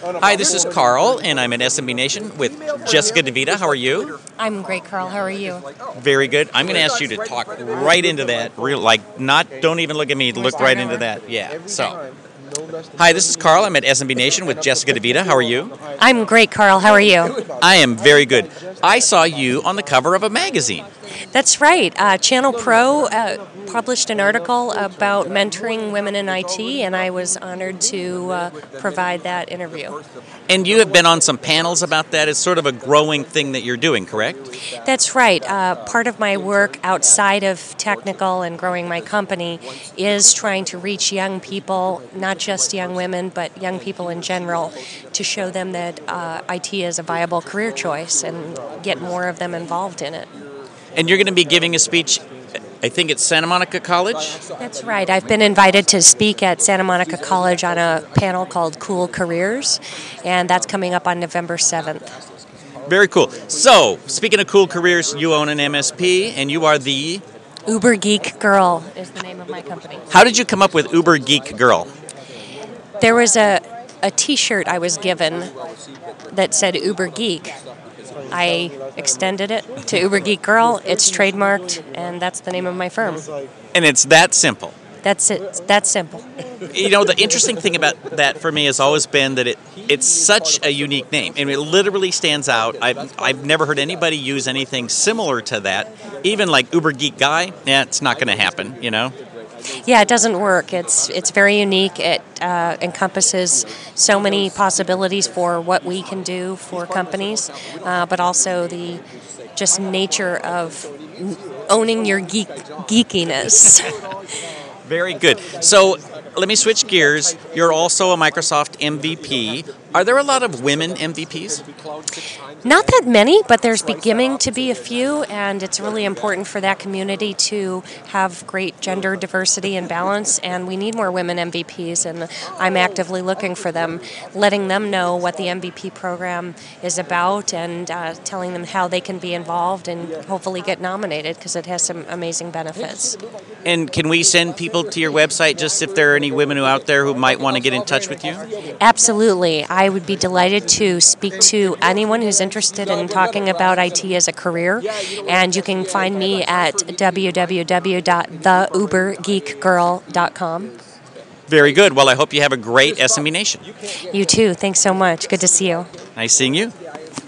Hi, this is Carl, and I'm at SMB Nation with Jessica DeVita. How are you? I'm great, Carl. How are you? Very good. I'm going to ask you to talk right into that. Real, like, not. Don't even look at me. Look right into that. Yeah. So, hi, this is Carl. I'm at SMB Nation with Jessica DeVita. How are you? I'm great, Carl. How are you? I am very good. I saw you on the cover of a magazine. That's right. Uh, Channel Pro uh, published an article about mentoring women in IT, and I was honored to uh, provide that interview. And you have been on some panels about that. It's sort of a growing thing that you're doing, correct? That's right. Uh, part of my work outside of technical and growing my company is trying to reach young people, not just young women, but young people in general, to show them that uh, IT is a viable career choice and get more of them involved in it. And you're going to be giving a speech I think it's Santa Monica College. That's right. I've been invited to speak at Santa Monica College on a panel called Cool Careers, and that's coming up on November 7th. Very cool. So, speaking of cool careers, you own an MSP and you are the Uber Geek Girl is the name of my company. How did you come up with Uber Geek Girl? There was a a t-shirt I was given that said Uber Geek I extended it to Uber Geek Girl. It's trademarked, and that's the name of my firm. And it's that simple. That's it. That's simple. You know, the interesting thing about that for me has always been that it it's such a unique name, and it literally stands out. I've, I've never heard anybody use anything similar to that. Even like Uber Geek Guy, yeah, it's not going to happen. You know. Yeah, it doesn't work. It's it's very unique. It uh, encompasses so many possibilities for what we can do for companies, uh, but also the just nature of owning your geek geekiness. very good. So let me switch gears. You're also a Microsoft MVP. Are there a lot of women MVPs? Not that many, but there's beginning to be a few, and it's really important for that community to have great gender diversity and balance. And we need more women MVPs, and I'm actively looking for them, letting them know what the MVP program is about, and uh, telling them how they can be involved and hopefully get nominated because it has some amazing benefits. And can we send people to your website just if there are any women who out there who might want to get in touch with you? Absolutely. I would be delighted to speak to anyone who's interested in talking about IT as a career. And you can find me at www.theubergeekgirl.com. Very good. Well, I hope you have a great SMB Nation. You too. Thanks so much. Good to see you. Nice seeing you.